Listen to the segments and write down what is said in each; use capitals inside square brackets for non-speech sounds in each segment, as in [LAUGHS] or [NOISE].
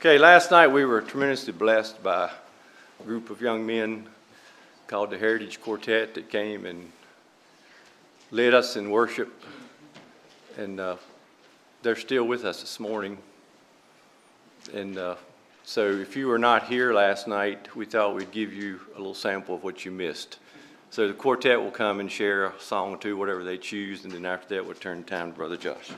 Okay, last night we were tremendously blessed by a group of young men called the Heritage Quartet that came and led us in worship. And uh, they're still with us this morning. And uh, so if you were not here last night, we thought we'd give you a little sample of what you missed. So the quartet will come and share a song or two, whatever they choose, and then after that, we'll turn time to Brother Josh.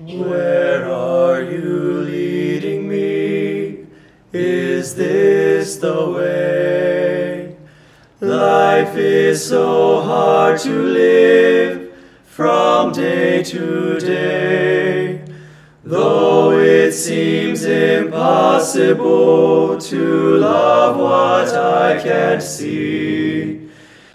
Where are you leading me? Is this the way? Life is so hard to live from day to day. Though it seems impossible to love what I can't see.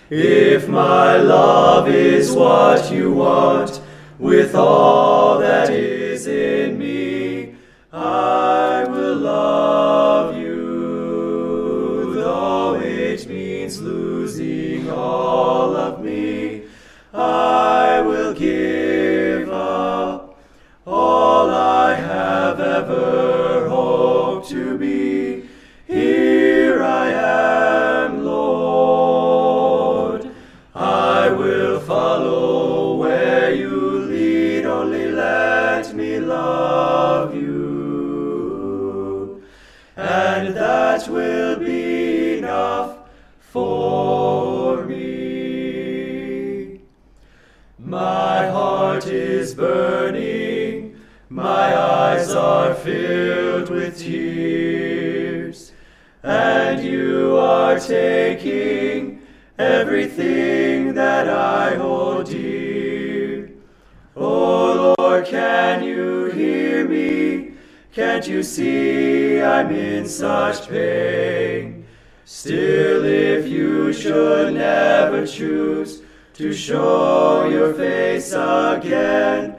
If my love is what you want, with all that is in me, I with tears, and you are taking everything that I hold dear. Oh Lord, can you hear me? Can't you see I'm in such pain? Still, if you should never choose to show your face again,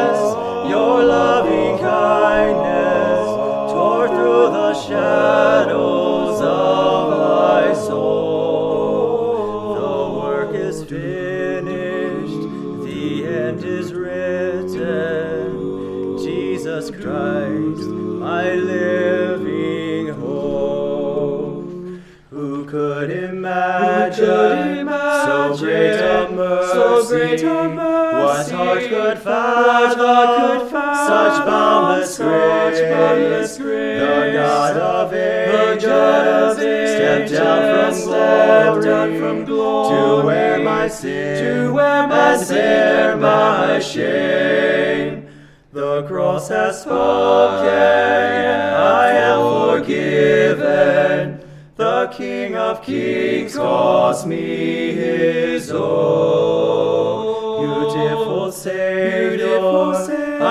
great a mercy? What heart could fathom, could fathom such boundless such grace? boundless The? God of The ages, God of stepped ages, down from stepped down glory, from to glory, wear my sin, to wear my sin my shame. The cross has spoken, I am forgiven. the King of Kings calls me his own.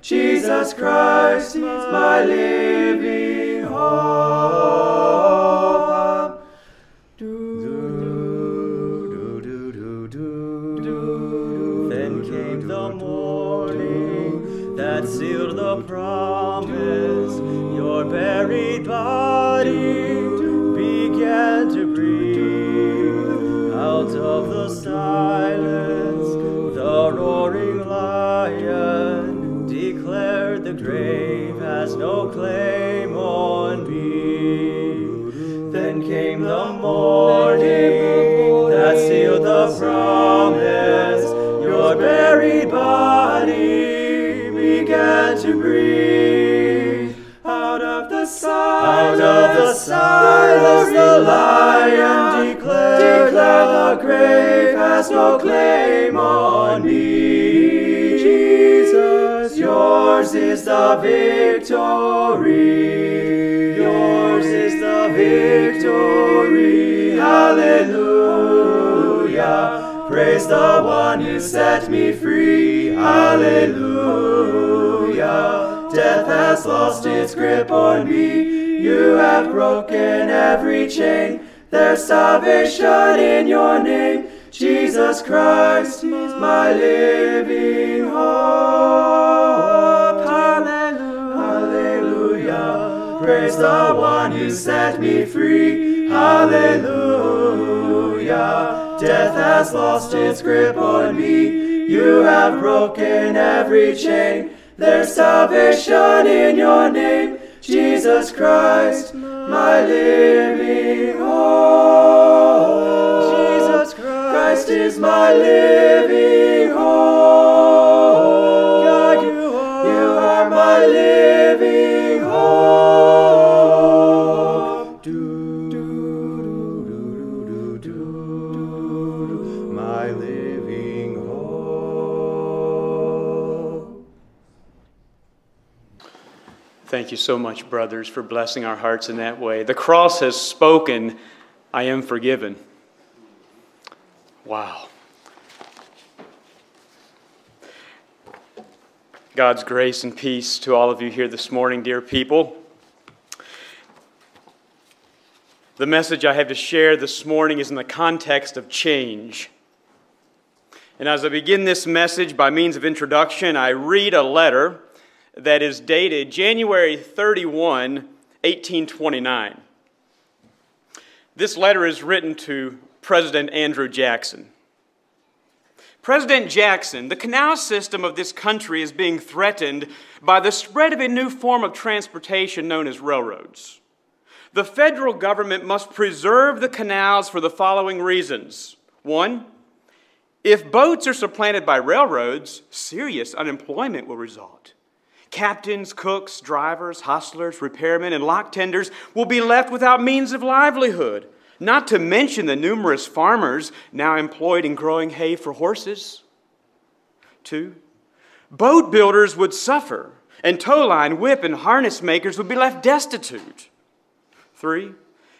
Jesus Christ is my living the promise. Your buried body began to breathe. Out of the silence, out of the silence, the lion declared, declared the grave has no claim on me. Jesus, yours is the victory. Yours is the victory. Hallelujah. Praise the one who set me free. Hallelujah. Death has lost its grip on me. You have broken every chain. There's salvation in your name. Jesus Christ is my living hope. Hallelujah. Hallelujah. Praise the one who set me free. Hallelujah. Death has lost its grip on me. You have broken every chain. There's salvation in your name. Jesus Christ, my living hope. Jesus Christ is my living Thank you so much, brothers, for blessing our hearts in that way. The cross has spoken, I am forgiven. Wow. God's grace and peace to all of you here this morning, dear people. The message I have to share this morning is in the context of change. And as I begin this message by means of introduction, I read a letter that is dated January 31, 1829. This letter is written to President Andrew Jackson. President Jackson, the canal system of this country is being threatened by the spread of a new form of transportation known as railroads. The federal government must preserve the canals for the following reasons. One, if boats are supplanted by railroads, serious unemployment will result. Captains, cooks, drivers, hustlers, repairmen, and lock tenders will be left without means of livelihood, not to mention the numerous farmers now employed in growing hay for horses. Two, boat builders would suffer, and towline, whip, and harness makers would be left destitute. Three,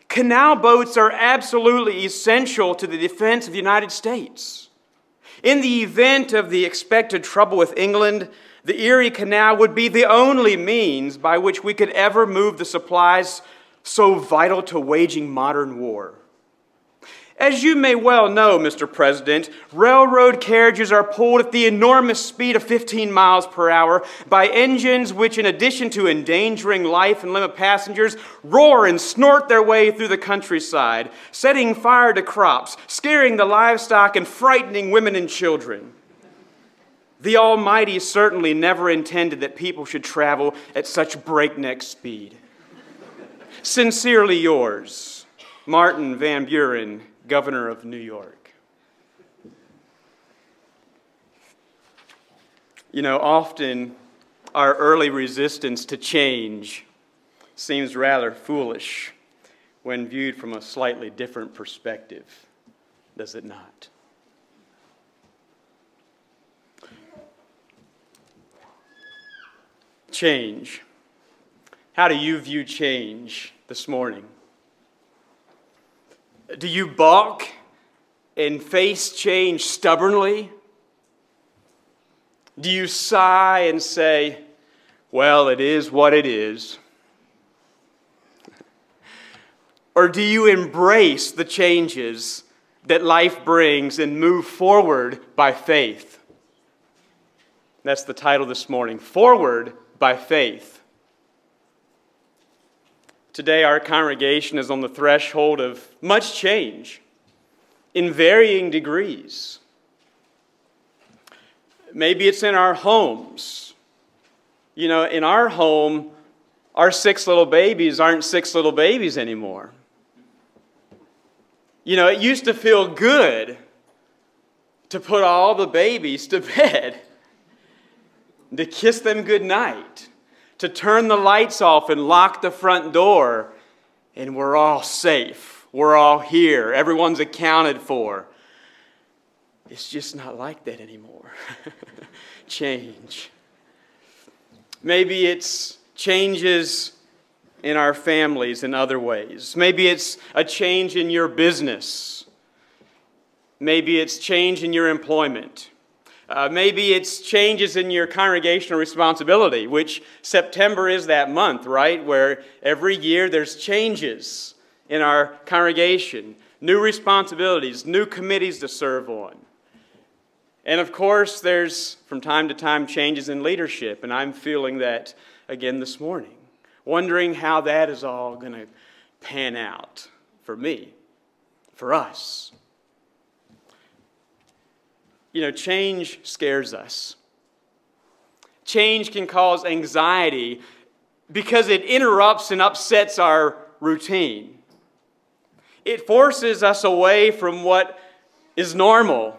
canal boats are absolutely essential to the defense of the United States. In the event of the expected trouble with England, the Erie Canal would be the only means by which we could ever move the supplies so vital to waging modern war. As you may well know, Mr. President, railroad carriages are pulled at the enormous speed of 15 miles per hour by engines which, in addition to endangering life and limb of passengers, roar and snort their way through the countryside, setting fire to crops, scaring the livestock, and frightening women and children. The Almighty certainly never intended that people should travel at such breakneck speed. Sincerely yours, Martin Van Buren, Governor of New York. You know, often our early resistance to change seems rather foolish when viewed from a slightly different perspective, does it not? Change. How do you view change this morning? Do you balk and face change stubbornly? Do you sigh and say, Well, it is what it is? Or do you embrace the changes that life brings and move forward by faith? That's the title this morning Forward by Faith. Today, our congregation is on the threshold of much change in varying degrees. Maybe it's in our homes. You know, in our home, our six little babies aren't six little babies anymore. You know, it used to feel good to put all the babies to [LAUGHS] bed, to kiss them goodnight, to turn the lights off and lock the front door, and we're all safe. We're all here. Everyone's accounted for. It's just not like that anymore. [LAUGHS] Change. Maybe it's changes in our families in other ways. Maybe it's a change in your business. Maybe it's change in your employment. Uh, maybe it's changes in your congregational responsibility, which September is that month, right? Where every year there's changes in our congregation, new responsibilities, new committees to serve on. And of course, there's from time to time changes in leadership, and I'm feeling that again this morning, wondering how that is all going to pan out for me, for us. You know, change scares us. Change can cause anxiety because it interrupts and upsets our routine. It forces us away from what is normal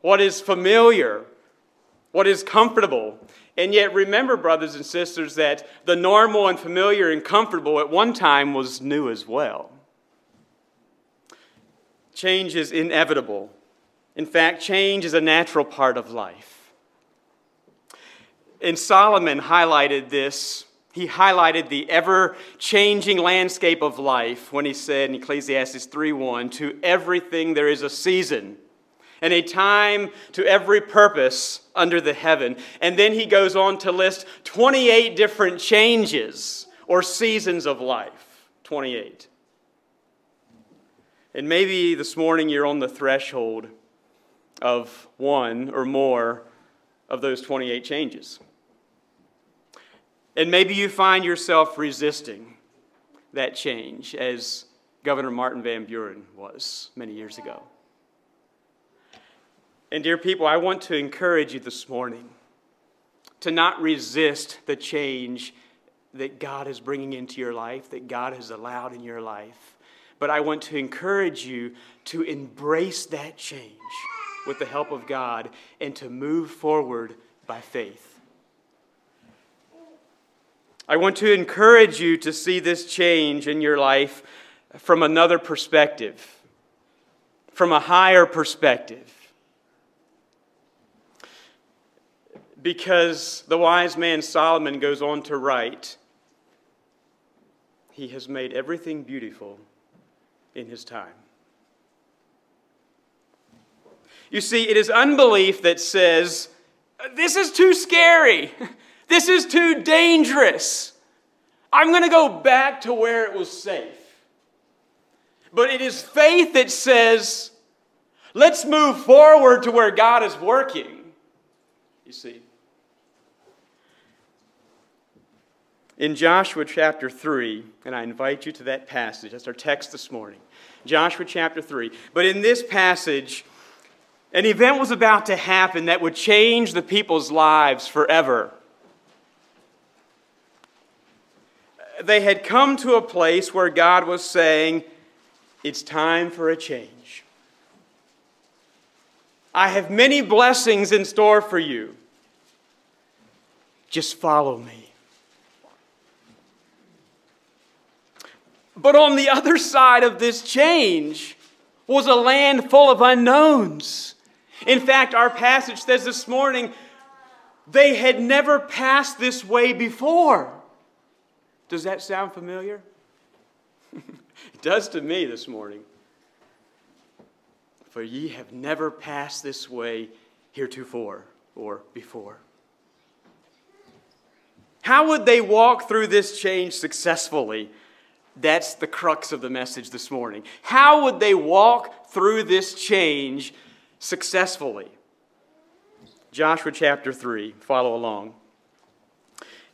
what is familiar, what is comfortable. And yet, remember, brothers and sisters, that the normal and familiar and comfortable at one time was new as well. Change is inevitable. In fact, change is a natural part of life. And Solomon highlighted this. He highlighted the ever changing landscape of life when he said in Ecclesiastes 3:1, To everything there is a season and a time to every purpose under the heaven. And then he goes on to list 28 different changes or seasons of life. 28. And maybe this morning you're on the threshold of one or more of those 28 changes. And maybe you find yourself resisting that change as Governor Martin Van Buren was many years ago. And, dear people, I want to encourage you this morning to not resist the change that God is bringing into your life, that God has allowed in your life. But I want to encourage you to embrace that change with the help of God and to move forward by faith. I want to encourage you to see this change in your life from another perspective, from a higher perspective. because the wise man Solomon goes on to write, He has made everything beautiful in His time. You see, it is unbelief that says, This is too scary. [LAUGHS] This is too dangerous. I'm going to go back to where it was safe. But it is faith that says, Let's move forward to where God is working. You see. in Joshua chapter 3, and I invite you to that passage. That's our text this morning. Joshua chapter 3. But in this passage, an event was about to happen that would change the people's lives forever. They had come to a place where God was saying, It's time for a change. I have many blessings in store for you. Just follow me. But on the other side of this change was a land full of unknowns. In fact, our passage says this morning they had never passed this way before. Does that sound familiar? [LAUGHS] it does to me this morning. For ye have never passed this way heretofore or before. How would they walk through this change successfully? That's the crux of the message this morning. How would they walk through this change successfully? Joshua chapter 3, follow along.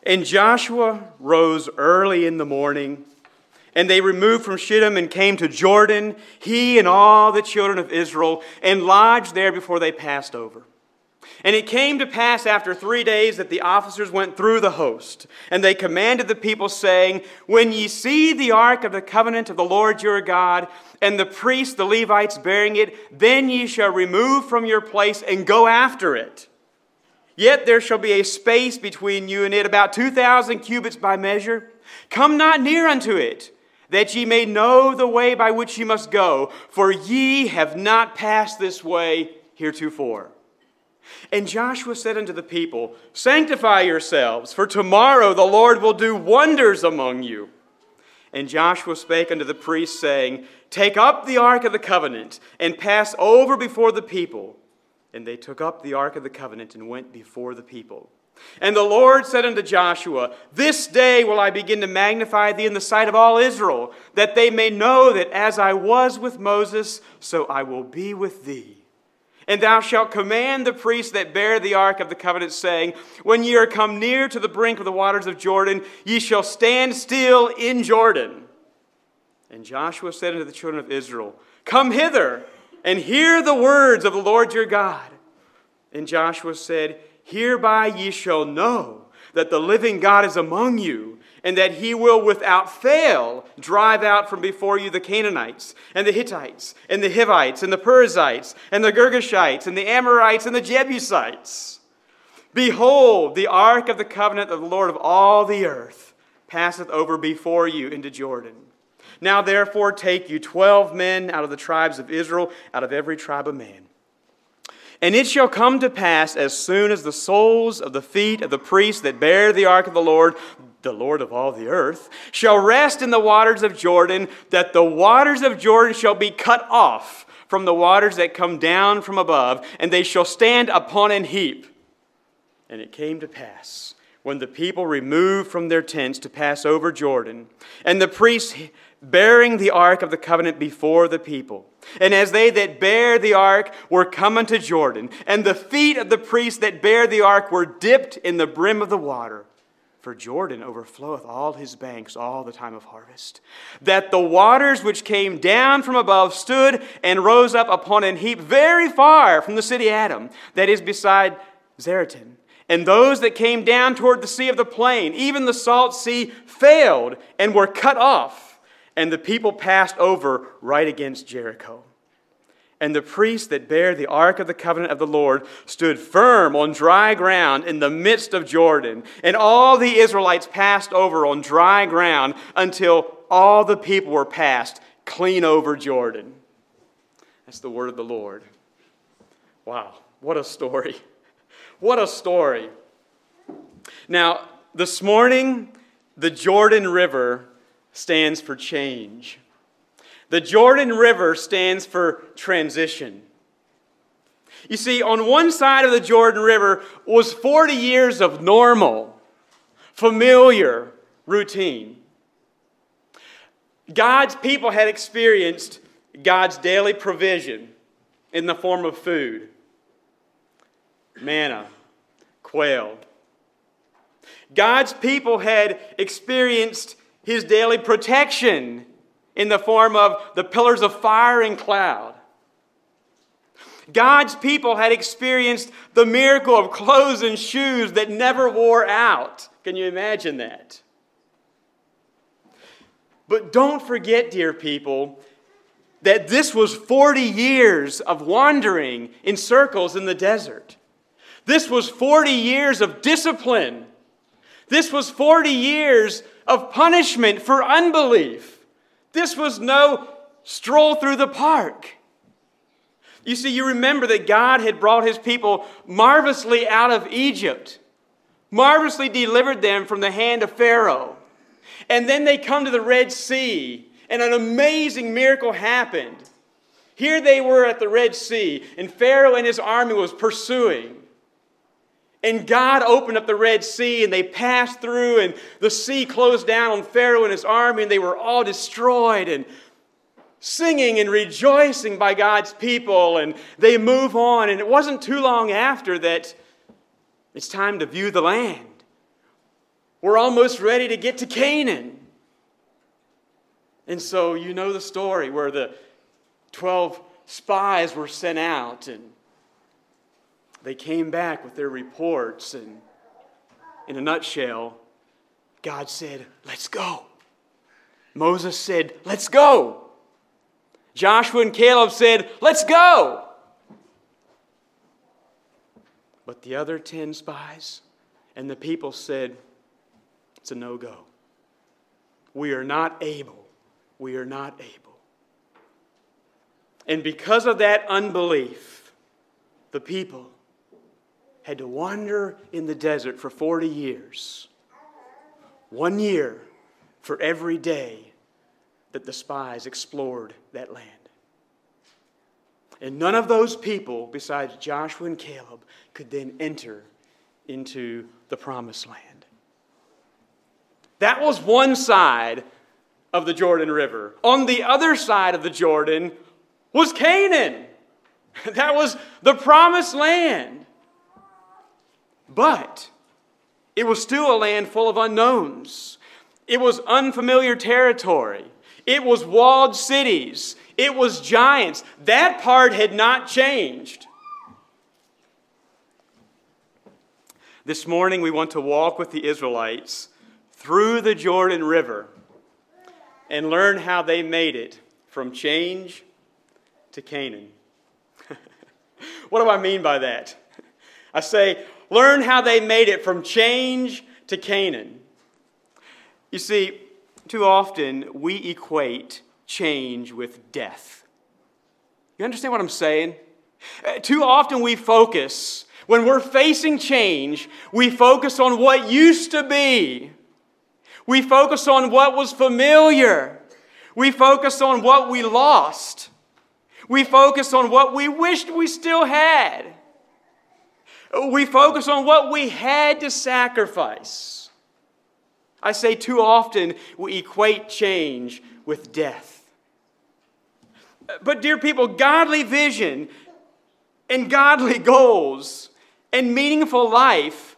And Joshua rose early in the morning, and they removed from Shittim and came to Jordan, he and all the children of Israel, and lodged there before they passed over. And it came to pass after three days that the officers went through the host, and they commanded the people, saying, When ye see the ark of the covenant of the Lord your God, and the priests, the Levites, bearing it, then ye shall remove from your place and go after it. Yet there shall be a space between you and it, about two thousand cubits by measure. Come not near unto it, that ye may know the way by which ye must go, for ye have not passed this way heretofore. And Joshua said unto the people, Sanctify yourselves, for tomorrow the Lord will do wonders among you. And Joshua spake unto the priests, saying, Take up the ark of the covenant, and pass over before the people. And they took up the ark of the covenant and went before the people. And the Lord said unto Joshua, This day will I begin to magnify thee in the sight of all Israel, that they may know that as I was with Moses, so I will be with thee. And thou shalt command the priests that bear the ark of the covenant, saying, When ye are come near to the brink of the waters of Jordan, ye shall stand still in Jordan. And Joshua said unto the children of Israel, Come hither and hear the words of the Lord your God. And Joshua said, Hereby ye shall know that the living God is among you and that he will without fail drive out from before you the Canaanites, and the Hittites, and the Hivites, and the Perizzites, and the Girgashites, and the Amorites, and the Jebusites. Behold, the ark of the covenant of the Lord of all the earth passeth over before you into Jordan. Now therefore take you twelve men out of the tribes of Israel, out of every tribe of man. And it shall come to pass as soon as the soles of the feet of the priests that bear the ark of the Lord the Lord of all the earth, shall rest in the waters of Jordan, that the waters of Jordan shall be cut off from the waters that come down from above, and they shall stand upon an heap. And it came to pass, when the people removed from their tents to pass over Jordan, and the priests bearing the ark of the covenant before the people, and as they that bear the ark were come unto Jordan, and the feet of the priests that bear the ark were dipped in the brim of the water, for Jordan overfloweth all his banks all the time of harvest. That the waters which came down from above stood and rose up upon an heap very far from the city Adam, that is beside Zaretan. And those that came down toward the sea of the plain, even the salt sea, failed and were cut off. And the people passed over right against Jericho. And the priests that bear the ark of the covenant of the Lord stood firm on dry ground in the midst of Jordan. And all the Israelites passed over on dry ground until all the people were passed clean over Jordan. That's the word of the Lord. Wow, what a story! [LAUGHS] What a story. Now, this morning, the Jordan River stands for change. The Jordan River stands for transition. You see, on one side of the Jordan River was 40 years of normal, familiar routine. God's people had experienced God's daily provision in the form of food manna, quail. God's people had experienced his daily protection in the form of the pillars of fire and cloud. God's people had experienced the miracle of clothes and shoes that never wore out. Can you imagine that? But don't forget, dear people, that this was 40 years of wandering in circles in the desert. This was 40 years of discipline This was 40 years of punishment for unbelief. This was no stroll through the park. You see, you remember that God had brought his people marvelously out of Egypt, marvelously delivered them from the hand of Pharaoh. And then they come to the Red Sea, and an amazing miracle happened. Here they were at the Red Sea, and Pharaoh and his army was pursuing. And God opened up the Red Sea, and they passed through, and the sea closed down on Pharaoh and his army, and they were all destroyed. And singing and rejoicing by God's people, and they move on. And it wasn't too long after that it's time to view the land. We're almost ready to get to Canaan. And so you know the story where the 12 spies were sent out and they came back with their reports. And in a nutshell, God said, Let's go. Moses said, Let's go. Joshua and Caleb said, Let's go. But the other 10 spies and the people said, It's a no go. We are not able. We are not able. And because of that unbelief, the people had to wander in the desert for 40 years. One year for every day that the spies explored that land. And none of those people, besides Joshua and Caleb, could then enter into the promised land. That was one side of the Jordan River. On the other side of the Jordan was Canaan. [LAUGHS] That was the promised land. But it was still a land full of unknowns. It was unfamiliar territory. It was walled cities. It was giants. That part had not changed. This morning, we want to walk with the Israelites through the Jordan River and learn how they made it from change to Canaan. [LAUGHS] what do I mean by that? I say, learn how they made it from change to Canaan. You see, too often we equate change with death. You understand what I'm saying? Uh, too often we focus, when we're facing change, we focus on what used to be. We focus on what was familiar. We focus on what we lost. We focus on what we wished we still had. We focus on what we had to sacrifice. I say too often we equate change with death. But, dear people, godly vision and godly [LAUGHS] goals and meaningful life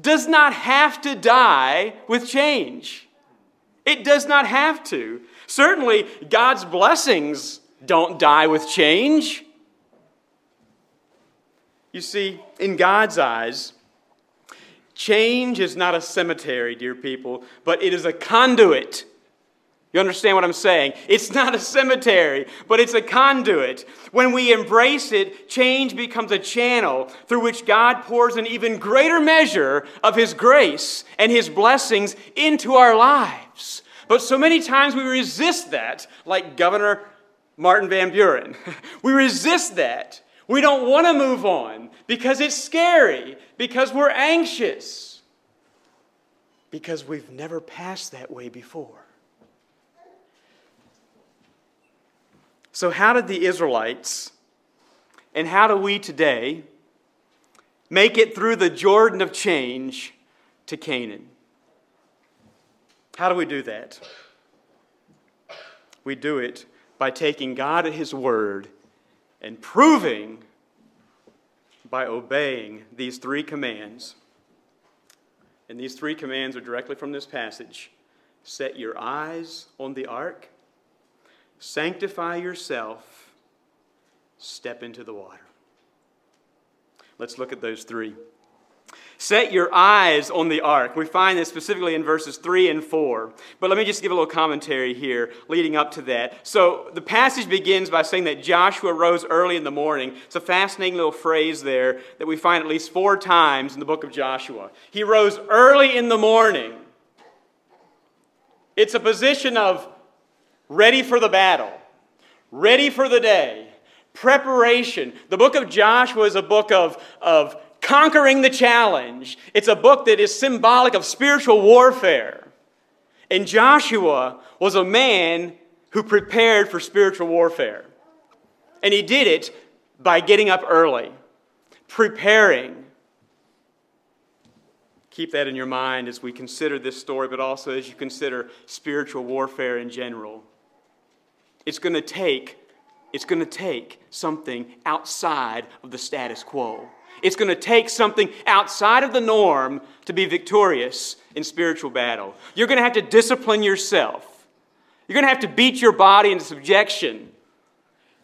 does not have to die with change. It does not have to. Certainly, God's blessings don't die with change. You see, in God's eyes, Change is not a cemetery, dear people, but it is a conduit. You understand what I'm saying? It's not a cemetery, but it's a conduit. When we embrace it, change becomes a channel through which God pours an even greater measure of His grace and His blessings into our lives. But so many times we resist that, like Governor Martin Van Buren. [LAUGHS] we resist that. We don't want to move on because it's scary, because we're anxious, because we've never passed that way before. So, how did the Israelites and how do we today make it through the Jordan of change to Canaan? How do we do that? We do it by taking God at His word and proving by obeying these three commands. And these three commands are directly from this passage set your eyes on the ark, sanctify yourself, step into the water. Let's look at those three. Set your eyes on the ark. We find this specifically in verses 3 and 4. But let me just give a little commentary here leading up to that. So the passage begins by saying that Joshua rose early in the morning. It's a fascinating little phrase there that we find at least four times in the book of Joshua. He rose early in the morning. It's a position of ready for the battle, ready for the day, preparation. The book of Joshua is a book of, of Conquering the Challenge. It's a book that is symbolic of spiritual warfare. And Joshua was a man who prepared for spiritual warfare. And he did it by getting up early, preparing. Keep that in your mind as we consider this story, but also as you consider spiritual warfare in general. It's going to take it's going to take something outside of the status quo. It's going to take something outside of the norm to be victorious in spiritual battle. You're going to have to discipline yourself. You're going to have to beat your body into subjection.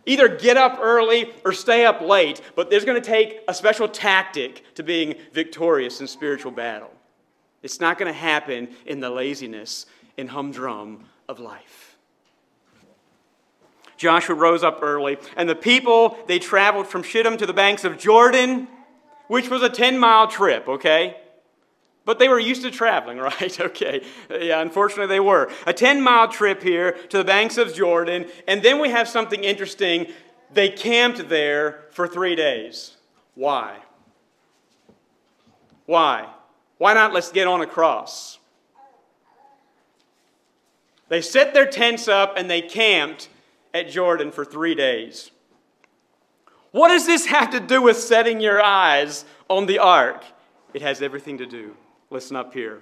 Either get up early or stay up late, but there's going to take a special tactic to being victorious in spiritual battle. It's not going to happen in the laziness and humdrum of life. Joshua rose up early, and the people, they traveled from Shittim to the banks of Jordan which was a 10 mile trip, okay? But they were used to traveling, [LAUGHS] right? Okay. Yeah, unfortunately they were. A 10 mile trip here to the banks of Jordan. And then we have something interesting. They camped there for three days. Why? Why? Why not let's get on across? They set their tents up and they camped at Jordan for three days. What does this have to do with setting your eyes on the ark? It has everything to do. Listen up here.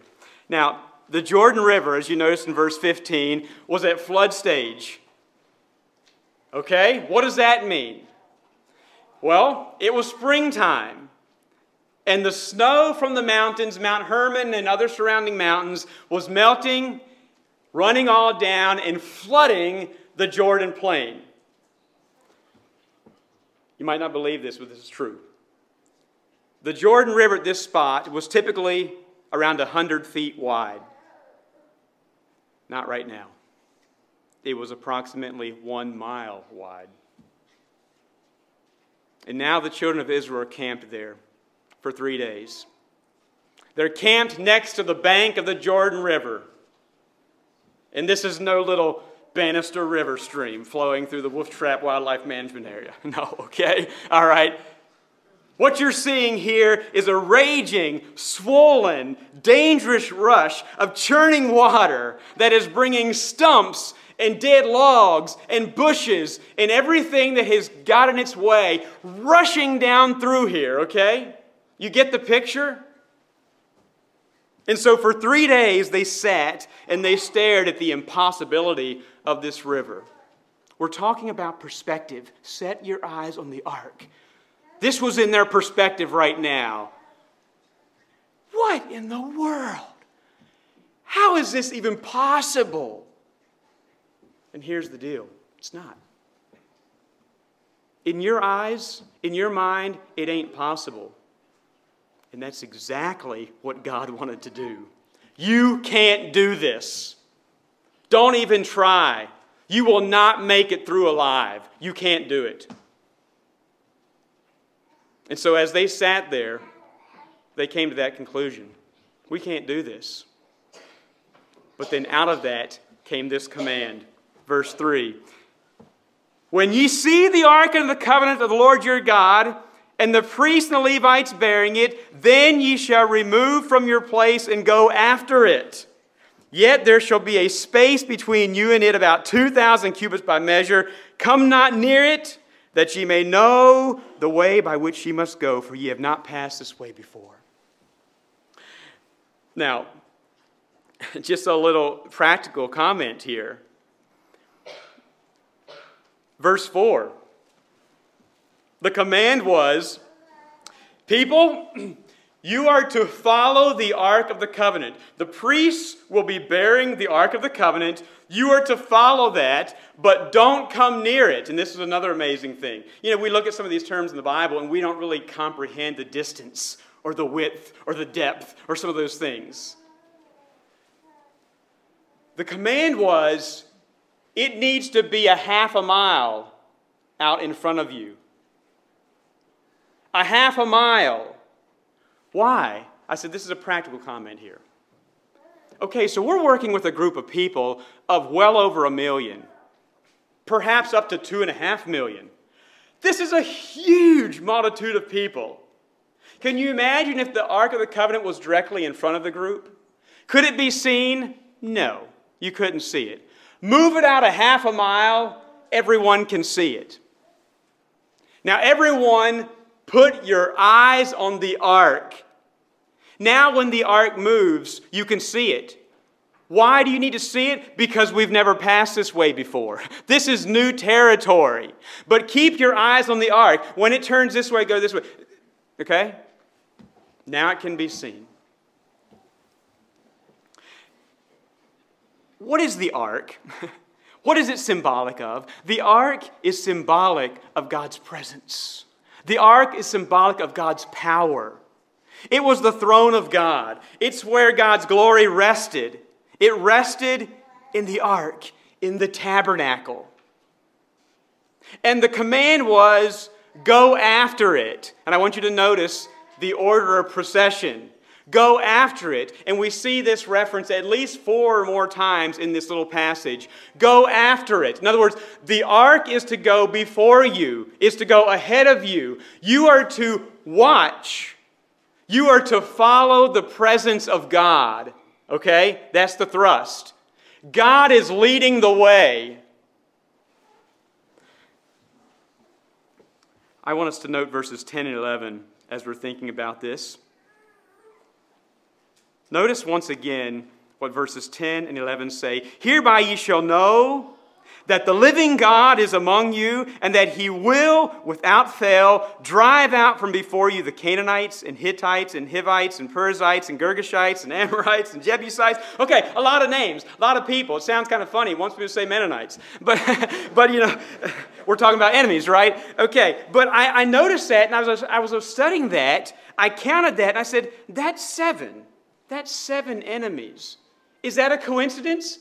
Now, the Jordan River, as you notice in verse 15, was at flood stage. Okay? What does that mean? Well, it was springtime. And the snow from the mountains, Mount Hermon and other surrounding mountains, was melting, running all down, and flooding the Jordan plain. You might not believe this, but this is true. The Jordan River at this spot was typically around 100 feet wide. Not right now. It was approximately one mile wide. And now the children of Israel are camped there for three days. They're camped next to the bank of the Jordan River. And this is no little Banister River stream flowing through the Wolf Trap Wildlife Management Area. [LAUGHS] No, okay? All right. What you're seeing here is a raging, swollen, dangerous rush of churning water that is bringing stumps and dead logs and bushes and everything that has got in its way rushing down through here, okay? You get the picture? And so for three days they sat and they stared at the impossibility of this river. We're talking about perspective. Set your eyes on the ark. This was in their perspective right now. What in the world? How is this even possible? And here's the deal it's not. In your eyes, in your mind, it ain't possible. And that's exactly what God wanted to do. You can't do this. Don't even try. You will not make it through alive. You can't do it. And so, as they sat there, they came to that conclusion we can't do this. But then out of that came this command. Verse 3 When ye see the ark of the covenant of the Lord your God, and the priests and the Levites bearing it, then ye shall remove from your place and go after it. Yet there shall be a space between you and it about 2,000 cubits by measure. Come not near it, that ye may know the way by which ye must go, for ye have not passed this way before. Now, [LAUGHS] just a little practical comment here. Verse 4 the command was, People, [CLEARS THROAT] you are to follow the Ark of the Covenant. The priests will be bearing the Ark of the Covenant. You are to follow that, but don't come near it. And this is another amazing thing. You know, we look at some of these terms in the Bible and we don't really comprehend the distance or the width or the depth or some of those things. The command was it needs to be a half a mile out in front of you. A half a mile. Why? I said, this is a practical comment here. Okay, so we're working with a group of people of well over a million, perhaps up to two and a half million. This is a huge multitude of people. Can you imagine if the Ark of the Covenant was directly in front of the group? Could it be seen? No, you couldn't see it. Move it out a half a mile, everyone can see it. Now, everyone, put your eyes on the ark. Now, when the ark moves, you can see it. Why do you need to see it? Because we've never passed this way before. This is new territory. But keep your eyes on the ark. When it turns this way, go this way. Okay? Now it can be seen. What is the ark? [LAUGHS] What is it symbolic of? The ark is symbolic of God's presence. The ark is symbolic of God's power. It was the throne of God. It's where God's glory rested. It rested in the ark, in the tabernacle. And the command was go after it. And I want you to notice the order of procession. Go after it. And we see this reference at least four or more times in this little passage. Go after it. In other words, the ark is to go before you, is to go ahead of you. You are to watch. You are to follow the presence of God. Okay? That's the thrust. God is leading the way. I want us to note verses 10 and 11 as we're thinking about this. Notice once again what verses 10 and 11 say Hereby ye shall know that the living God is among you, and that he will, without fail, drive out from before you the Canaanites, and Hittites, and Hivites, and Perizzites, and Girgashites, and Amorites, and Jebusites. Okay, a lot of names, a lot of people. It sounds kind of funny. Once to say Mennonites. [LAUGHS] But, but you know, [LAUGHS] we're talking about enemies, right? Okay, but I, I noticed that, and I was, I was studying that. I counted that, and I said, that's seven. That's seven enemies. Is that a coincidence?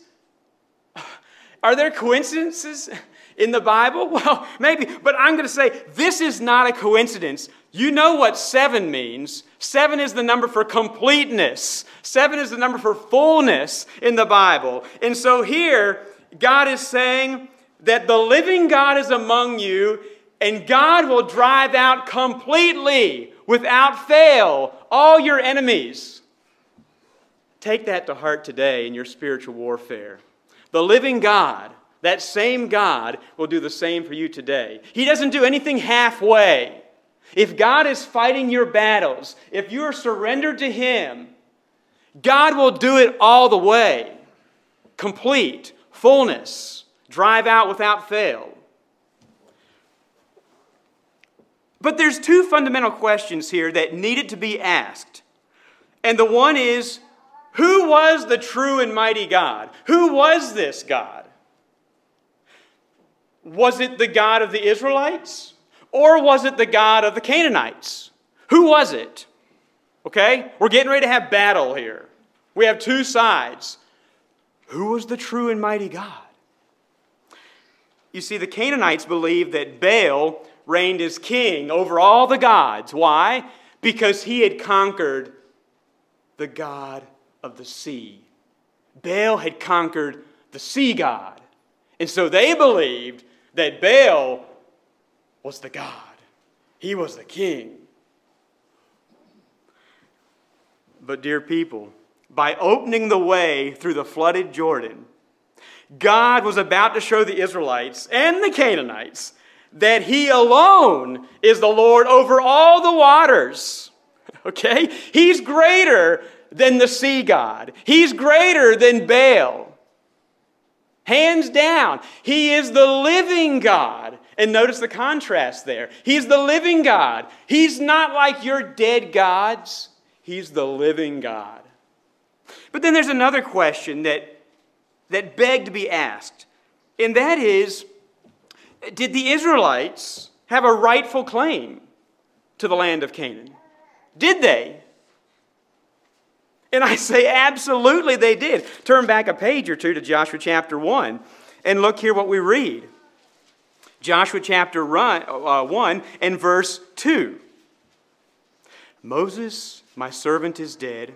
[SIGHS] Are there coincidences [LAUGHS] in the Bible? [LAUGHS] Well, maybe, but I'm going to say this is not a coincidence. You know what seven means. Seven is the number for completeness, seven is the number for fullness in the Bible. And so here, God is saying that the living God is among you, and God will drive out completely, without fail, all your enemies. Take that to heart today in your spiritual warfare. The living God, that same God, will do the same for you today. He doesn't do anything halfway. If God is fighting your battles, if you are surrendered to Him, God will do it all the way. Complete, fullness, drive out without fail. But there's two fundamental questions here that needed to be asked. And the one is who was the true and mighty God? Who was this God? Was it the God of the Israelites? Or was it the God of the Canaanites? Who was it? Okay? We're getting ready to have battle here. We have two sides. Who was the true and mighty God? You see, the Canaanites believed that Baal reigned as king over all the gods. Why? Because he had conquered the God of the sea. Baal had conquered the sea god. And so they believed that Baal was the God, he was the king. But, dear people, by opening the way through the flooded Jordan, God was about to show the Israelites and the Canaanites that He alone is the Lord over all the waters. [LAUGHS] Okay? He's greater than the sea god. He's greater than Baal. Hands down, he is the living God. And notice the contrast there. He's the living God. He's not like your dead gods, he's the living God. But then there's another question that, that begged to be asked, and that is Did the Israelites have a rightful claim to the land of Canaan? Did they? And I say, absolutely they did. Turn back a page or two to Joshua chapter 1 and look here what we read. Joshua chapter uh, 1 and verse 2. Moses, my servant, is dead.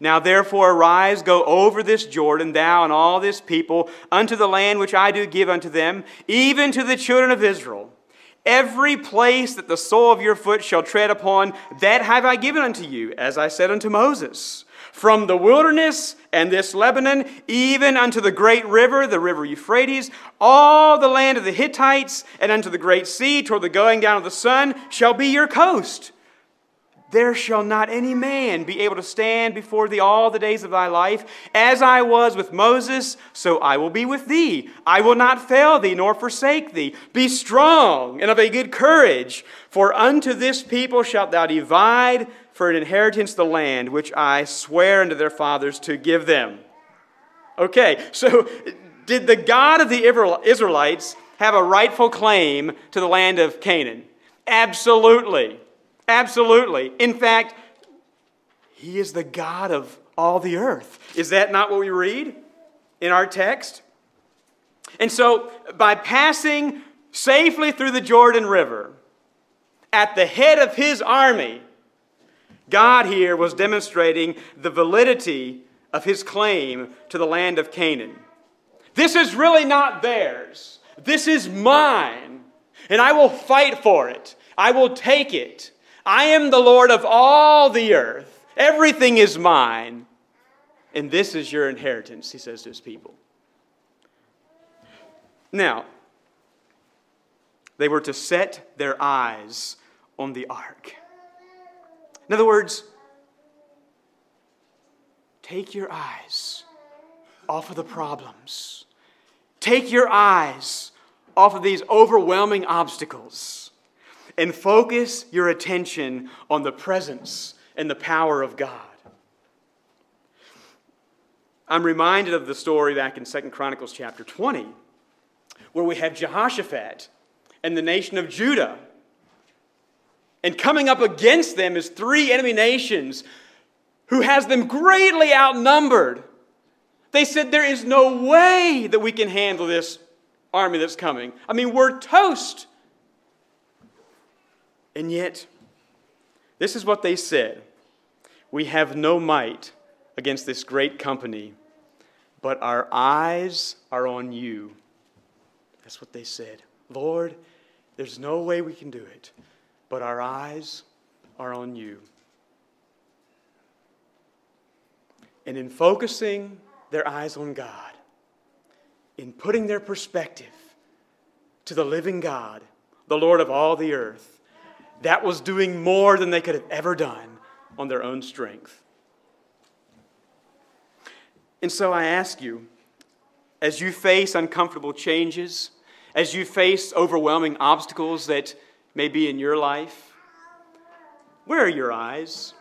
Now therefore arise, go over this Jordan, thou and all this people, unto the land which I do give unto them, even to the children of Israel. Every place that the sole of your foot shall tread upon, that have I given unto you, as I said unto Moses. From the wilderness and this Lebanon, even unto the great river, the river Euphrates, all the land of the Hittites, and unto the great sea, toward the going down of the sun, shall be your coast. There shall not any man be able to stand before thee all the days of thy life. As I was with Moses, so I will be with thee. I will not fail thee nor forsake thee. Be strong and of a good courage, for unto this people shalt thou divide for an inheritance the land which I swear unto their fathers to give them. Okay, so did the God of the Israelites have a rightful claim to the land of Canaan? Absolutely. Absolutely. In fact, He is the God of all the earth. Is that not what we read in our text? And so, by passing safely through the Jordan River at the head of His army, God here was demonstrating the validity of His claim to the land of Canaan. This is really not theirs. This is mine, and I will fight for it. I will take it. I am the Lord of all the earth. Everything is mine. And this is your inheritance, he says to his people. Now, they were to set their eyes on the ark. In other words, take your eyes off of the problems, take your eyes off of these overwhelming obstacles and focus your attention on the presence and the power of God. I'm reminded of the story back in 2 Chronicles chapter 20, where we have Jehoshaphat and the nation of Judah. And coming up against them is three enemy nations who has them greatly outnumbered. They said, There is no way that we can handle this army that's coming. I mean, we're toast. And yet, this is what they said We have no might against this great company, but our eyes are on you. That's what they said. Lord, there's no way we can do it, but our eyes are on you. And in focusing their eyes on God, in putting their perspective to the living God, the Lord of all the earth, that was doing more than they could have ever done on their own strength. And so I ask you, as you face uncomfortable changes, as you face overwhelming obstacles that may be in your life, where are your eyes?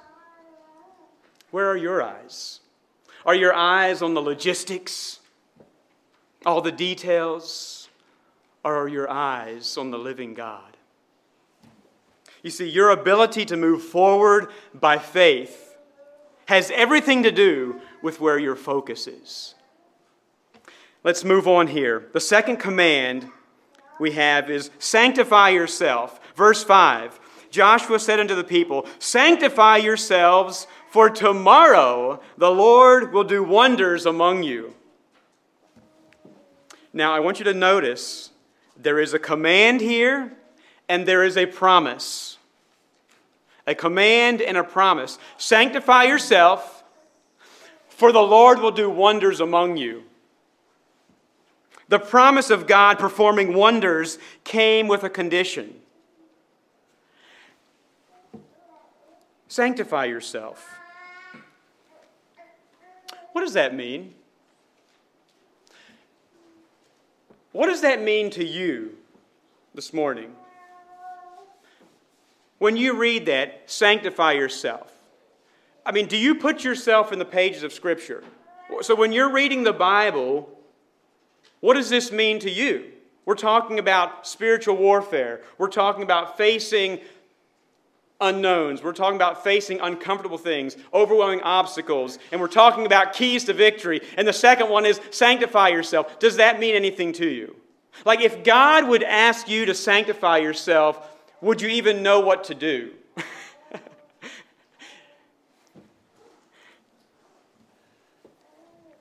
Where are your eyes? Are your eyes on the logistics, all the details, or are your eyes on the living God? You see, your ability to move forward by faith has everything to do with where your focus is. Let's move on here. The second command we have is sanctify yourself. Verse 5 Joshua said unto the people, Sanctify yourselves, for tomorrow the Lord will do wonders among you. Now, I want you to notice there is a command here and there is a promise a command and a promise. Sanctify yourself, for the Lord will do wonders among you. The promise of God performing wonders came with a condition. Sanctify yourself. What does that mean? What does that mean to you this morning? when you read that, sanctify yourself. I mean, do you put yourself in the pages of Scripture? So when you're reading the Bible, what does this mean to you? We're talking about spiritual warfare. We're talking about facing unknowns. We're talking about facing uncomfortable things, overwhelming obstacles, and we're talking about keys to victory. And the second one is sanctify yourself. Does that mean anything to you? Like, if God would ask you to sanctify yourself, would you even know what to do? [LAUGHS]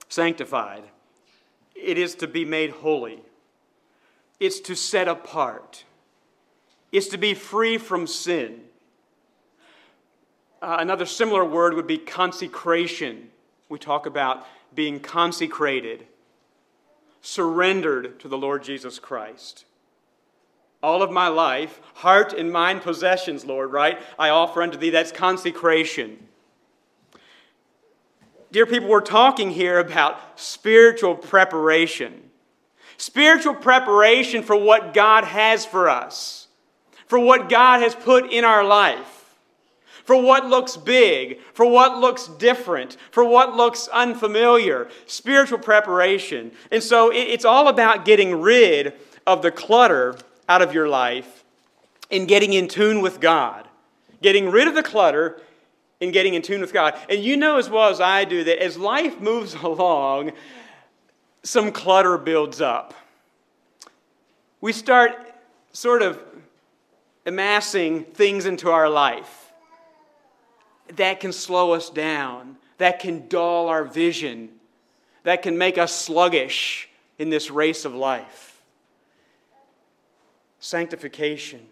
Sanctified. It is to be made holy. It's to set apart. It's to be free from sin. Uh, another similar word would be consecration. We talk about being consecrated, surrendered to the Lord Jesus Christ. All of my life, heart and mind possessions, Lord, right? I offer unto thee. That's consecration. Dear people, we're talking here about spiritual preparation. Spiritual preparation for what God has for us, for what God has put in our life, for what looks big, for what looks different, for what looks unfamiliar. Spiritual preparation. And so it's all about getting rid of the clutter out of your life and getting in tune with God. Getting rid of the clutter and getting in tune with God. And you know as well as I do that as life moves [LAUGHS] along, some clutter builds up. We start sort of amassing things into our life that can slow us down, that can dull our vision, that can make us sluggish in this race of life. Sanctification,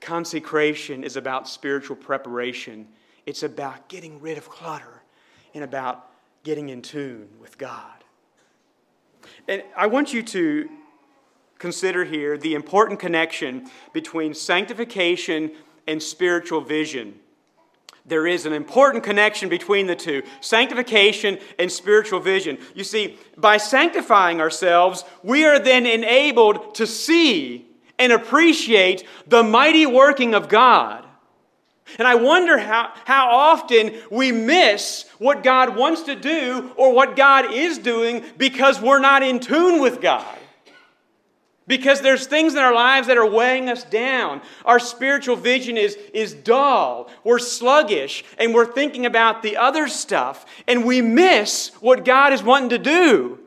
consecration is about spiritual preparation it's about getting rid of clutter and about getting in tune with God. And I want you to consider here the important connection between sanctification and spiritual vision. There is an important connection between the two sanctification and spiritual vision. You see, by sanctifying ourselves, we are then enabled to see and appreciate the mighty working of God and I wonder how, how often we miss what God wants to do or what God is doing because we're not in tune with God. Because there's things in our lives that are weighing us down. Our spiritual vision is, is dull. We're sluggish and we're thinking about the other stuff. And we miss what God is wanting to do.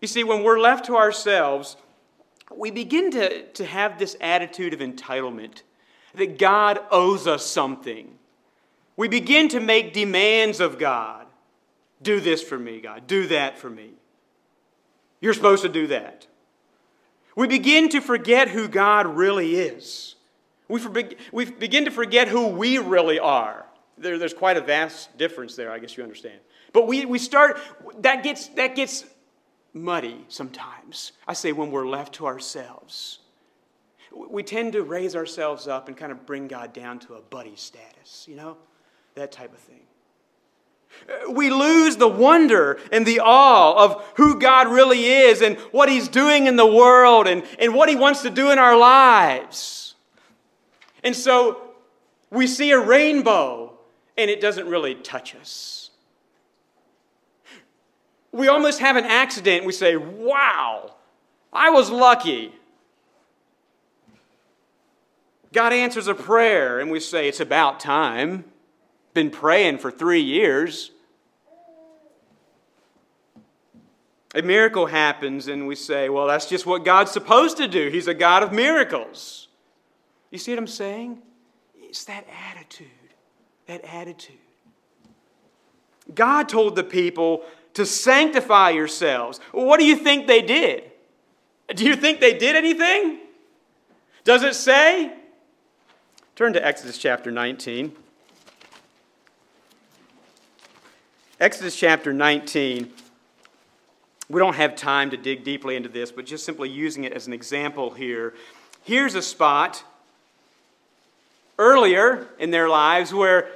You see, when we're left to ourselves, we begin to, to have this attitude of entitlement that God owes us something. We begin to make demands of God. Do this for me, God. Do that for me. You're supposed to do that. We begin to forget who God really is. We, we begin to forget who we really are. There, there's quite a vast difference there, I guess you understand. But we, we start, that gets, that gets muddy sometimes. I say when we're left to ourselves. We tend to raise ourselves up and kind of bring God down to a buddy status, you know? That type of thing. We lose the wonder and the awe of who God really is and what He's doing in the world and, and what He wants to do in our lives. And so we see a rainbow and it doesn't really touch us we almost have an accident. We say, wow, I was lucky. God answers a prayer, and we say, it's about time. Been praying for three years. A miracle happens, and we say, well, that's just what God's supposed to do. He's a God of miracles. You see what I'm saying? It's that attitude. That attitude. God told the people, to sanctify yourselves. what do you think they did? Do you think they did anything? Does it say? Turn to Exodus chapter 19. Exodus chapter 19. We don't have time to dig deeply into this, but just simply using it as an example here. Here's a spot earlier in their lives where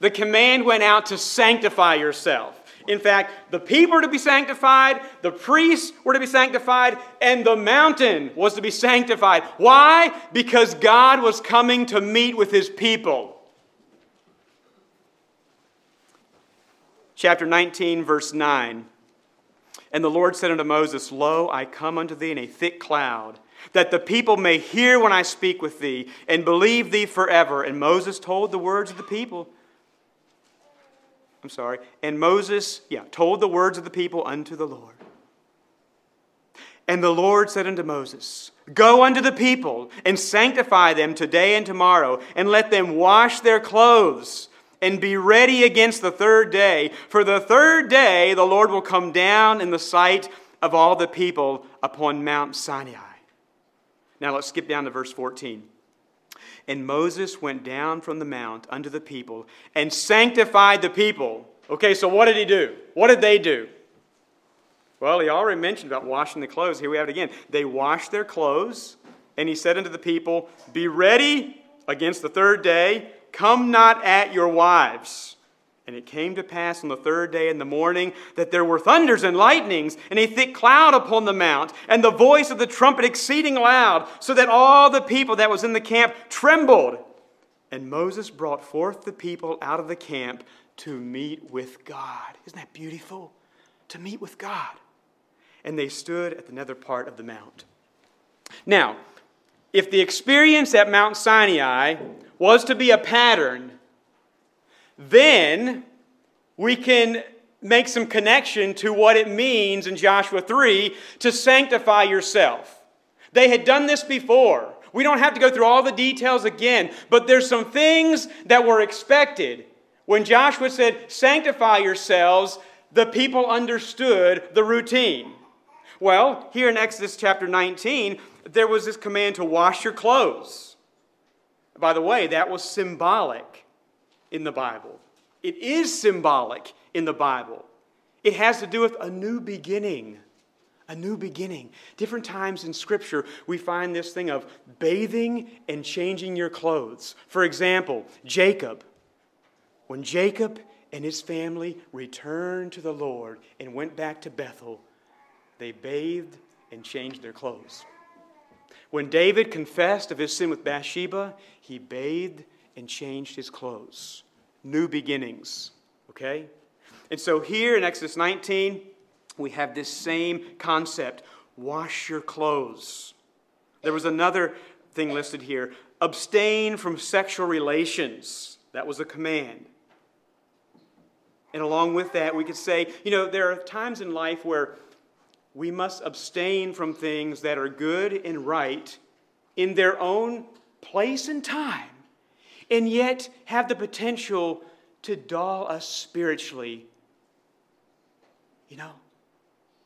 the command went out to sanctify yourself. In fact, the people were to be sanctified, the priests were to be sanctified, and the mountain was to be sanctified. Why? Because God was coming to meet with his people. Chapter 19, verse 9. And the Lord said unto Moses, Lo, I come unto thee in a thick cloud, that the people may hear when I speak with thee and believe thee forever. And Moses told the words of the people. I'm sorry. And Moses, yeah, told the words of the people unto the Lord. And the Lord said unto Moses, Go unto the people and sanctify them today and tomorrow, and let them wash their clothes and be ready against the third day. For the third day the Lord will come down in the sight of all the people upon Mount Sinai. Now let's skip down to verse 14. And Moses went down from the mount unto the people and sanctified the people. Okay, so what did he do? What did they do? Well, he already mentioned about washing the clothes. Here we have it again. They washed their clothes, and he said unto the people, Be ready against the third day, come not at your wives. And it came to pass on the third day in the morning that there were thunders and lightnings, and a thick cloud upon the mount, and the voice of the trumpet exceeding loud, so that all the people that was in the camp trembled. And Moses brought forth the people out of the camp to meet with God. Isn't that beautiful? To meet with God and they stood at the nether part of the mount. Now, if the experience at Mount Sinai was to be a pattern, then we can make some connection to what it means in Joshua 3 to sanctify yourself. They had done this before. We don't have to go through all the details again, but there's some things that were expected. When Joshua said, Sanctify yourselves, the people understood the routine. Well, here in Exodus chapter 19, there was this command to wash your clothes. By the way, that was symbolic in the Bible. It is symbolic in the Bible. It has to do with a new beginning. A new beginning. Different times in Scripture, we find this thing of bathing and changing your clothes. For example, Jacob. When Jacob and his family returned to the Lord and went back to Bethel, they bathed and changed their clothes. When David confessed of his sin with Bathsheba, he bathed and changed his clothes. New beginnings, okay? And so here in Exodus 19, we have this same concept wash your clothes. There was another thing listed here abstain from sexual relations. That was a command. And along with that, we could say, you know, there are times in life where we must abstain from things that are good and right in their own place and time, and yet have the potential to dull us spiritually. You know,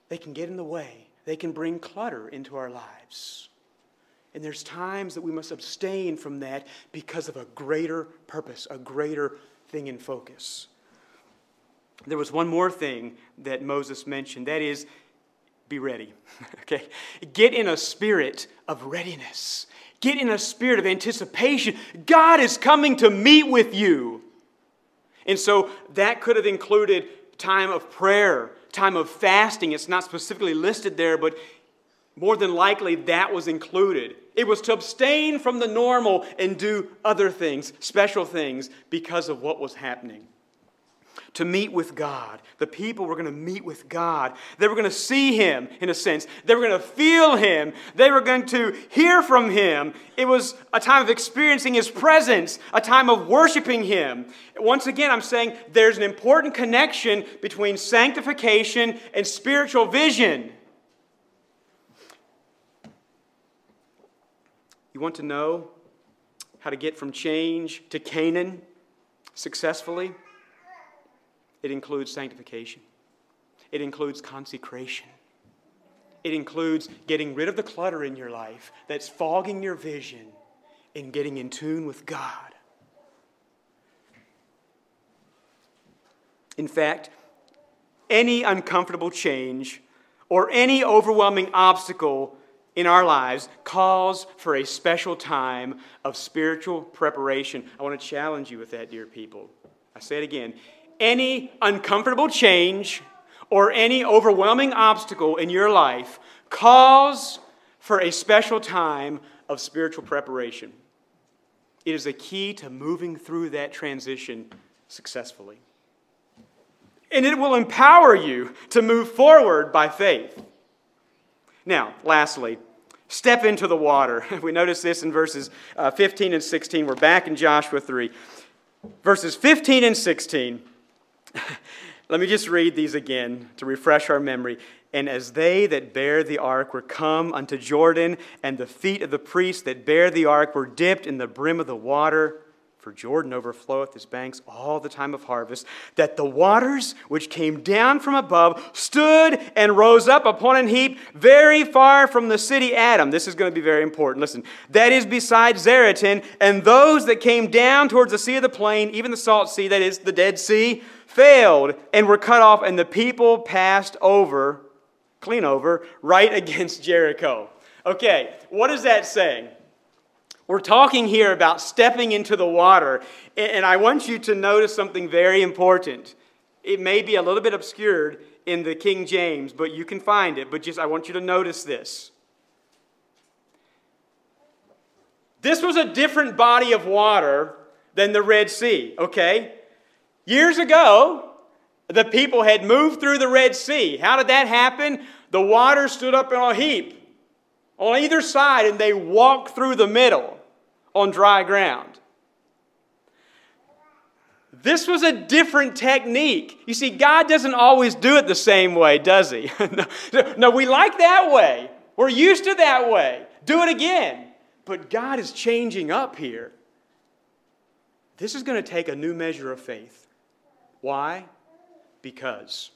they can get in the way, they can bring clutter into our lives. And there's times that we must abstain from that because of a greater purpose, a greater thing in focus. There was one more thing that Moses mentioned that is, be ready. [LAUGHS] okay? Get in a spirit of readiness. Get in a spirit of anticipation. God is coming to meet with you. And so that could have included time of prayer, time of fasting. It's not specifically listed there, but more than likely that was included. It was to abstain from the normal and do other things, special things, because of what was happening to meet with God. The people were going to meet with God. They were going to see Him, in a sense. They were going to feel Him. They were going to hear from Him. It was a time of experiencing His presence, a time of worshiping Him. Once again, I'm saying there's an important connection between sanctification and spiritual vision. You want to know how to get from change to Canaan successfully? It includes sanctification, it includes consecration. It includes getting rid of the clutter in your life that's fogging your vision and getting in tune with God. In fact, any uncomfortable change or any overwhelming obstacle in our lives calls for a special time of spiritual preparation. I want to challenge you with that, dear people. I say it again any uncomfortable change or any overwhelming obstacle in your life calls for a special time of spiritual preparation. It is a key to moving through that transition successfully. And it will empower you to move forward by faith. Now, lastly, Step into the water. [LAUGHS] We notice this in verses uh, 15 and 16. We're back in Joshua 3. Verses 15 and 16. [LAUGHS] Let me just read these again to refresh our memory. And as they that bear the ark were come unto Jordan, and the feet of the priests that bear the ark were dipped in the brim of the water, for Jordan overfloweth his banks all the time of harvest, that the waters which came down from above stood and rose up upon an heap very far from the city Adam. This is going to be very important. Listen, that is beside Zaretan, and those that came down towards the sea of the plain, even the salt sea, that is the Dead Sea, failed and were cut off, and the people passed over, clean over, right [LAUGHS] against Jericho. Okay, what is that saying? We're talking here about stepping into the water, and I want you to notice something very important. It may be a little bit obscured in the King James, but you can find it. But just I want you to notice this. This was a different body of water than the Red Sea, okay? Years ago, the people had moved through the Red Sea. How did that happen? The water stood up in a heap on either side, and they walked through the middle on dry ground. This was a different technique. You see, God doesn't always do it the same way, does He? [LAUGHS] no, no, we like that way. We're used to that way. Do it again. But God is changing up here. This is going to take a new measure of faith. Why? Because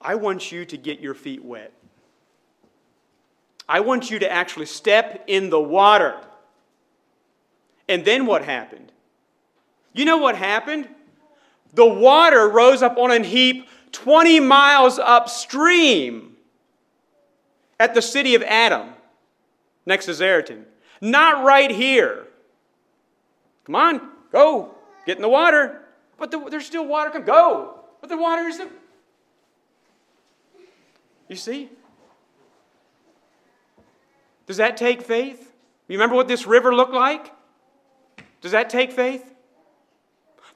I want you to get your feet wet. I want you to actually step in the water. And then what happened? You know what happened? The water rose up on a heap 20 miles upstream at the city of Adam, next to Zaretan. Not right here. Come on, go, get in the water. But the, there's still water. Come, go. But the water is. You see? Does that take faith? You remember what this river looked like? Does that take faith?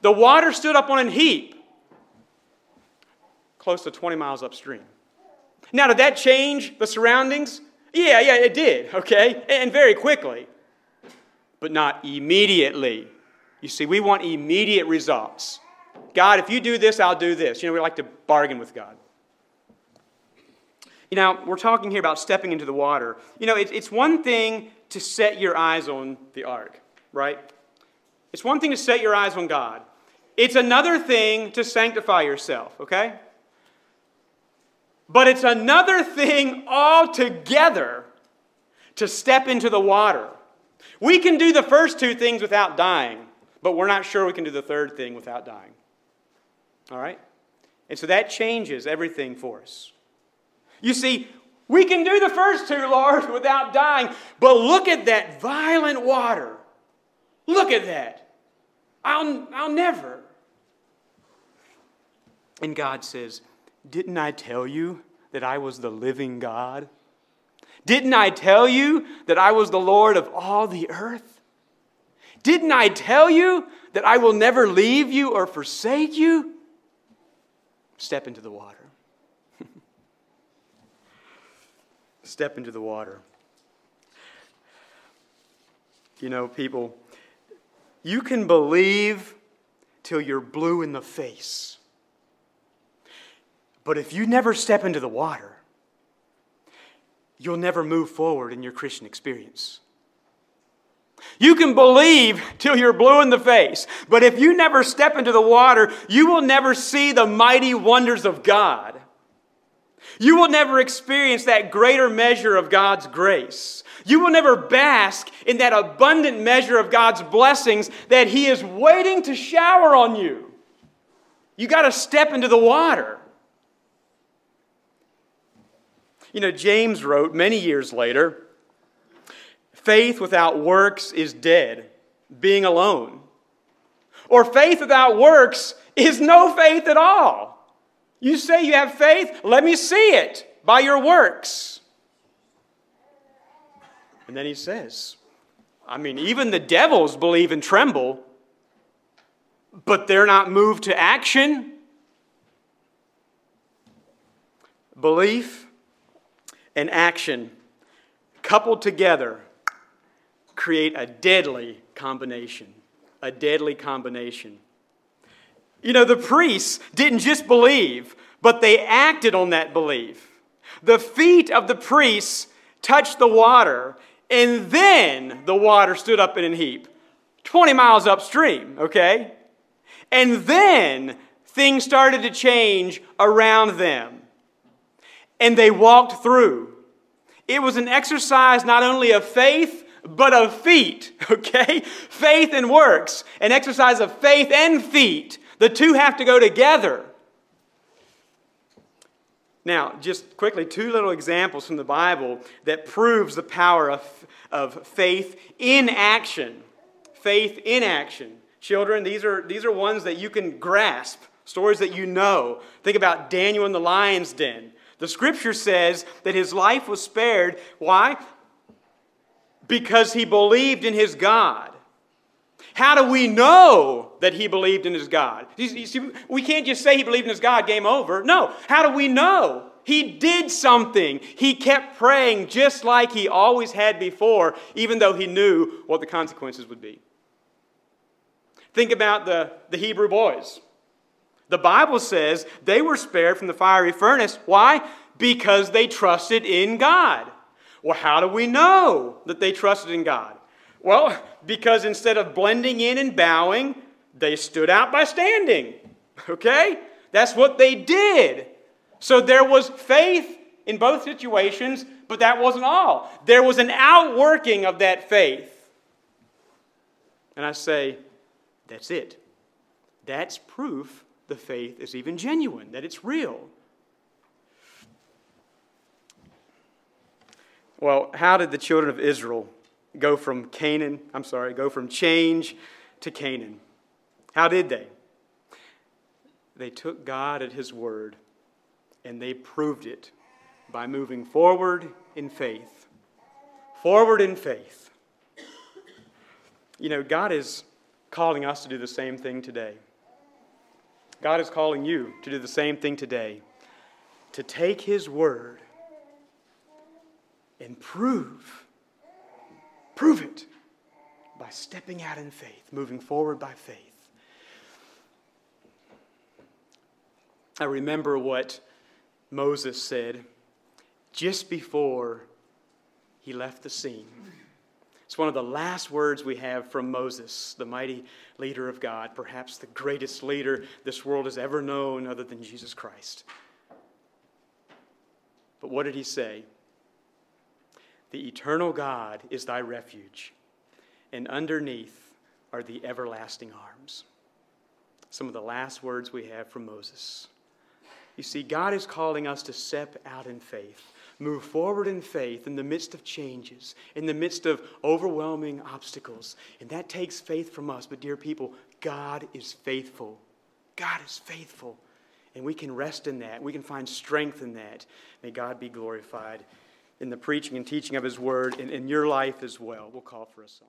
The water stood up on a heap close to 20 miles upstream. Now, did that change the surroundings? Yeah, yeah, it did, okay? And very quickly, but not immediately. You see, we want immediate results. God, if you do this, I'll do this. You know, we like to bargain with God. You know, we're talking here about stepping into the water. You know, it's one thing to set your eyes on the ark, right? It's one thing to set your eyes on God. It's another thing to sanctify yourself, okay? But it's another thing altogether to step into the water. We can do the first two things without dying, but we're not sure we can do the third thing without dying. All right? And so that changes everything for us. You see, we can do the first two, Lord, [LAUGHS] without dying, but look at that violent water. Look at that. I'll, I'll never. And God says, Didn't I tell you that I was the living God? Didn't I tell you that I was the Lord of all the earth? Didn't I tell you that I will never leave you or forsake you? Step into the water. [LAUGHS] Step into the water. You know, people, you can believe till you're blue in the face. But if you never step into the water, you'll never move forward in your Christian experience. You can believe till you're blue in the face, but if you never step into the water, you will never see the mighty wonders of God. You will never experience that greater measure of God's grace. You will never bask in that abundant measure of God's blessings that He is waiting to shower on you. You got to step into the water. You know, James wrote many years later faith without works is dead, being alone. Or faith without works is no faith at all. You say you have faith? Let me see it by your works. And then he says, I mean, even the devils believe and tremble, but they're not moved to action. Belief and action coupled together, create a deadly combination. A deadly combination. You know, the priests didn't just believe, but they acted on that belief. The feet of the priests touched the water, and then the water stood up in a heap, 20 miles upstream, okay? And then things started to change around them. And they walked through. It was an exercise not only of faith, but of feet, [LAUGHS] okay? Faith and works, an exercise of faith and feet. The two have to go together. Now, just quickly, two little examples from the Bible that proves the power of, of faith in action. Faith in action. Children, these are, these are ones that you can grasp, stories that you know. Think about Daniel in the lion's den. The scripture says that his life was spared. Why? Because he believed in his God. How do we know that he believed in his God? You see, we can't just say he believed in his God, game over. No. How do we know? He did something. He kept praying just like he always had before, even though he knew what the consequences would be. Think about the, the Hebrew boys. The Bible says they were spared from the fiery furnace. Why? Because they trusted in God. Well, how do we know that they trusted in God? Well, because instead of blending in and bowing, they stood out by standing. [LAUGHS] Okay? That's what they did. So there was faith in both situations, but that wasn't all. There was an outworking of that faith. And I say, that's it. That's proof the faith is even genuine, that it's real. Well, how did the children of Israel go from Canaan, I'm sorry, go from change to Canaan. How did they? They took God at His word and they proved it by moving forward in faith. Forward in faith. You know, God is calling us to do the same thing today. God is calling you to do the same thing today. To take His word and prove Prove it by stepping out in faith, moving forward by faith. I remember what Moses said just before he left the scene. It's one of the last words we have from Moses, the mighty leader of God, perhaps the greatest leader this world has ever known other than Jesus Christ. But what did he say? The eternal God is thy refuge, and underneath are the everlasting arms. Some of the last words we have from Moses. You see, God is calling us to step out in faith, move forward in faith in the midst of changes, in the midst of overwhelming obstacles. And that takes faith from us. But, dear people, God is faithful. God is faithful. And we can rest in that. We can find strength in that. May God be glorified in the preaching and teaching of His Word and in your life as well. We'll call for a song.